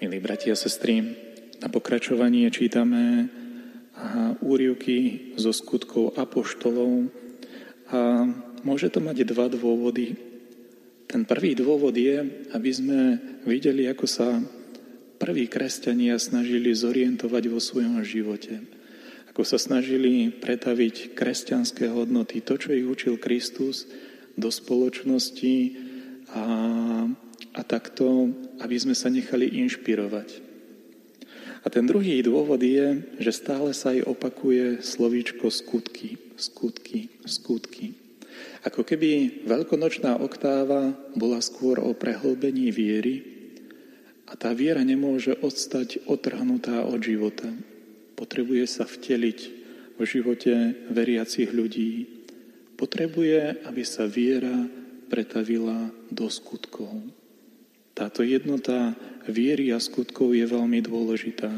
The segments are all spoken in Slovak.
Milí bratia a sestry, na pokračovanie čítame úrivky zo skutkov apoštolov a môže to mať dva dôvody. Ten prvý dôvod je, aby sme videli, ako sa prví kresťania snažili zorientovať vo svojom živote. Ako sa snažili pretaviť kresťanské hodnoty, to, čo ich učil Kristus, do spoločnosti a, a takto, aby sme sa nechali inšpirovať. A ten druhý dôvod je, že stále sa aj opakuje slovíčko skutky, skutky, skutky. Ako keby veľkonočná oktáva bola skôr o prehlbení viery a tá viera nemôže odstať otrhnutá od života. Potrebuje sa vteliť v živote veriacich ľudí. Potrebuje, aby sa viera pretavila do skutkov. Táto jednota viery a skutkov je veľmi dôležitá.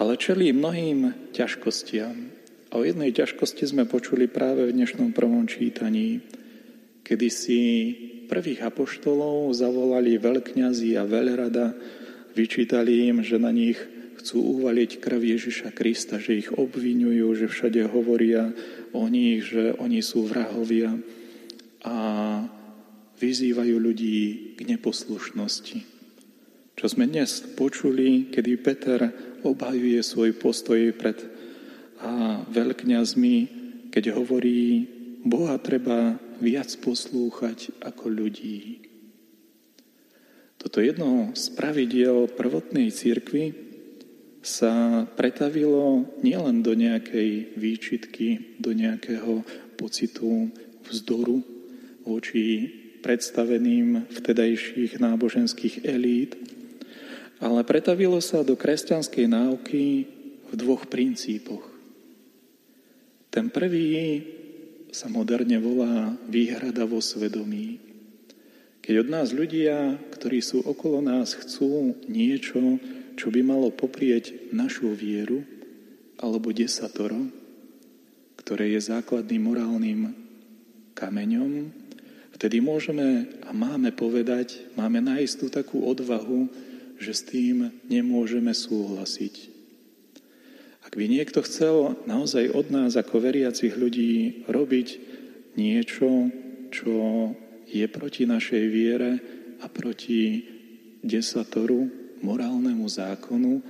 Ale čelí mnohým ťažkostiam. A o jednej ťažkosti sme počuli práve v dnešnom prvom čítaní, kedy si prvých apoštolov zavolali veľkňazi a veľrada, vyčítali im, že na nich chcú uvaliť krv Ježiša Krista, že ich obvinujú, že všade hovoria o nich, že oni sú vrahovia. A vyzývajú ľudí k neposlušnosti. Čo sme dnes počuli, kedy Peter obhajuje svoj postoj pred a veľkňazmi, keď hovorí, Boha treba viac poslúchať ako ľudí. Toto jedno z pravidiel prvotnej církvy sa pretavilo nielen do nejakej výčitky, do nejakého pocitu vzdoru voči predstaveným vtedajších náboženských elít, ale pretavilo sa do kresťanskej náuky v dvoch princípoch. Ten prvý sa moderne volá výhrada vo svedomí. Keď od nás ľudia, ktorí sú okolo nás, chcú niečo, čo by malo poprieť našu vieru, alebo desatoro, ktoré je základným morálnym kameňom, Vtedy môžeme a máme povedať, máme nájsť tú takú odvahu, že s tým nemôžeme súhlasiť. Ak by niekto chcel naozaj od nás ako veriacich ľudí robiť niečo, čo je proti našej viere a proti desatoru, morálnemu zákonu,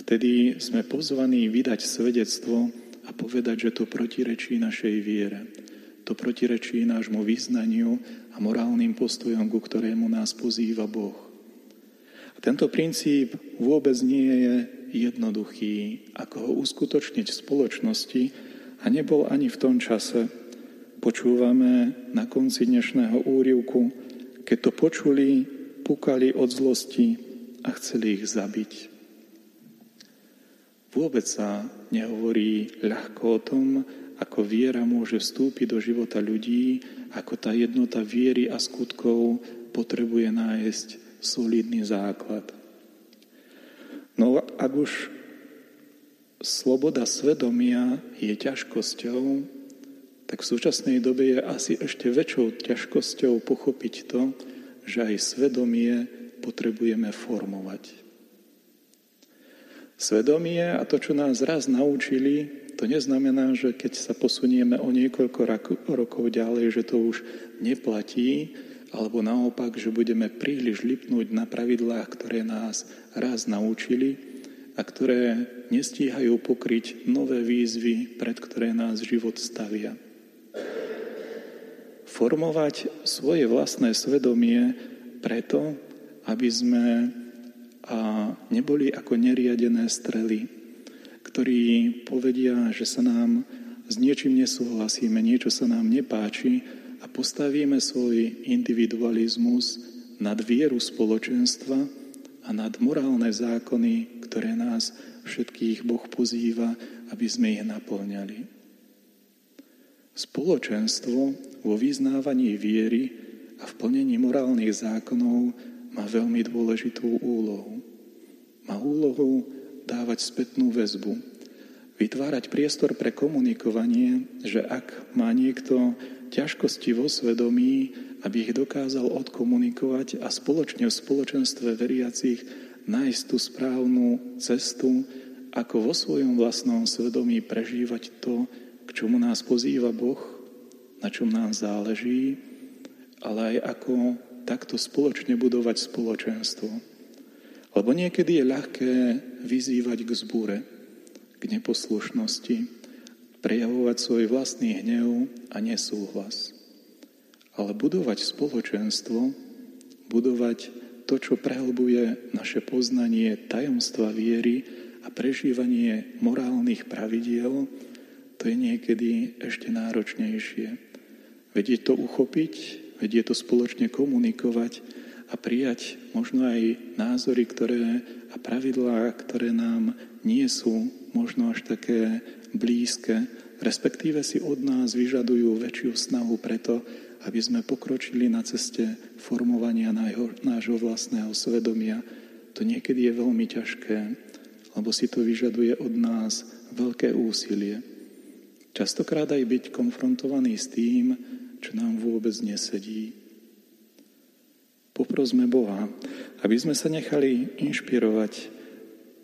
vtedy sme pozvaní vydať svedectvo a povedať, že to protirečí našej viere. To protirečí nášmu význaniu a morálnym postojom, ku ktorému nás pozýva Boh. A tento princíp vôbec nie je jednoduchý, ako ho uskutočniť v spoločnosti a nebol ani v tom čase. Počúvame na konci dnešného úrivku, keď to počuli, pukali od zlosti a chceli ich zabiť. Vôbec sa nehovorí ľahko o tom, ako viera môže vstúpiť do života ľudí, ako tá jednota viery a skutkov potrebuje nájsť solidný základ. No ak už sloboda svedomia je ťažkosťou, tak v súčasnej dobe je asi ešte väčšou ťažkosťou pochopiť to, že aj svedomie potrebujeme formovať. Svedomie a to, čo nás raz naučili, to neznamená, že keď sa posunieme o niekoľko rokov ďalej, že to už neplatí, alebo naopak, že budeme príliš lipnúť na pravidlách, ktoré nás raz naučili a ktoré nestíhajú pokryť nové výzvy, pred ktoré nás život stavia. Formovať svoje vlastné svedomie preto, aby sme neboli ako neriadené strely, ktorí povedia, že sa nám s niečím nesúhlasíme, niečo sa nám nepáči a postavíme svoj individualizmus nad vieru spoločenstva a nad morálne zákony, ktoré nás všetkých Boh pozýva, aby sme ich naplňali. Spoločenstvo vo vyznávaní viery a v plnení morálnych zákonov má veľmi dôležitú úlohu. Má úlohu dávať spätnú väzbu, vytvárať priestor pre komunikovanie, že ak má niekto ťažkosti vo svedomí, aby ich dokázal odkomunikovať a spoločne v spoločenstve veriacich nájsť tú správnu cestu, ako vo svojom vlastnom svedomí prežívať to, k čomu nás pozýva Boh, na čom nám záleží, ale aj ako takto spoločne budovať spoločenstvo. Lebo niekedy je ľahké vyzývať k zbúre, k neposlušnosti, prejavovať svoj vlastný hnev a nesúhlas. Ale budovať spoločenstvo, budovať to, čo prehlbuje naše poznanie tajomstva viery a prežívanie morálnych pravidiel, to je niekedy ešte náročnejšie. Vedieť to uchopiť, vedieť to spoločne komunikovať a prijať možno aj názory ktoré, a pravidlá, ktoré nám nie sú možno až také blízke, respektíve si od nás vyžadujú väčšiu snahu preto, aby sme pokročili na ceste formovania nášho vlastného svedomia. To niekedy je veľmi ťažké, lebo si to vyžaduje od nás veľké úsilie. Častokrát aj byť konfrontovaný s tým, čo nám vôbec nesedí. Poprosme Boha, aby sme sa nechali inšpirovať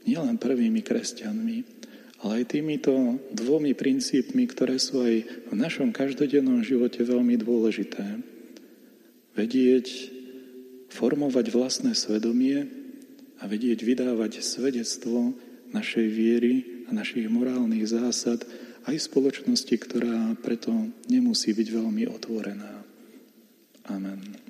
nielen prvými kresťanmi, ale aj týmito dvomi princípmi, ktoré sú aj v našom každodennom živote veľmi dôležité. Vedieť formovať vlastné svedomie a vedieť vydávať svedectvo našej viery a našich morálnych zásad aj spoločnosti, ktorá preto nemusí byť veľmi otvorená. Amen.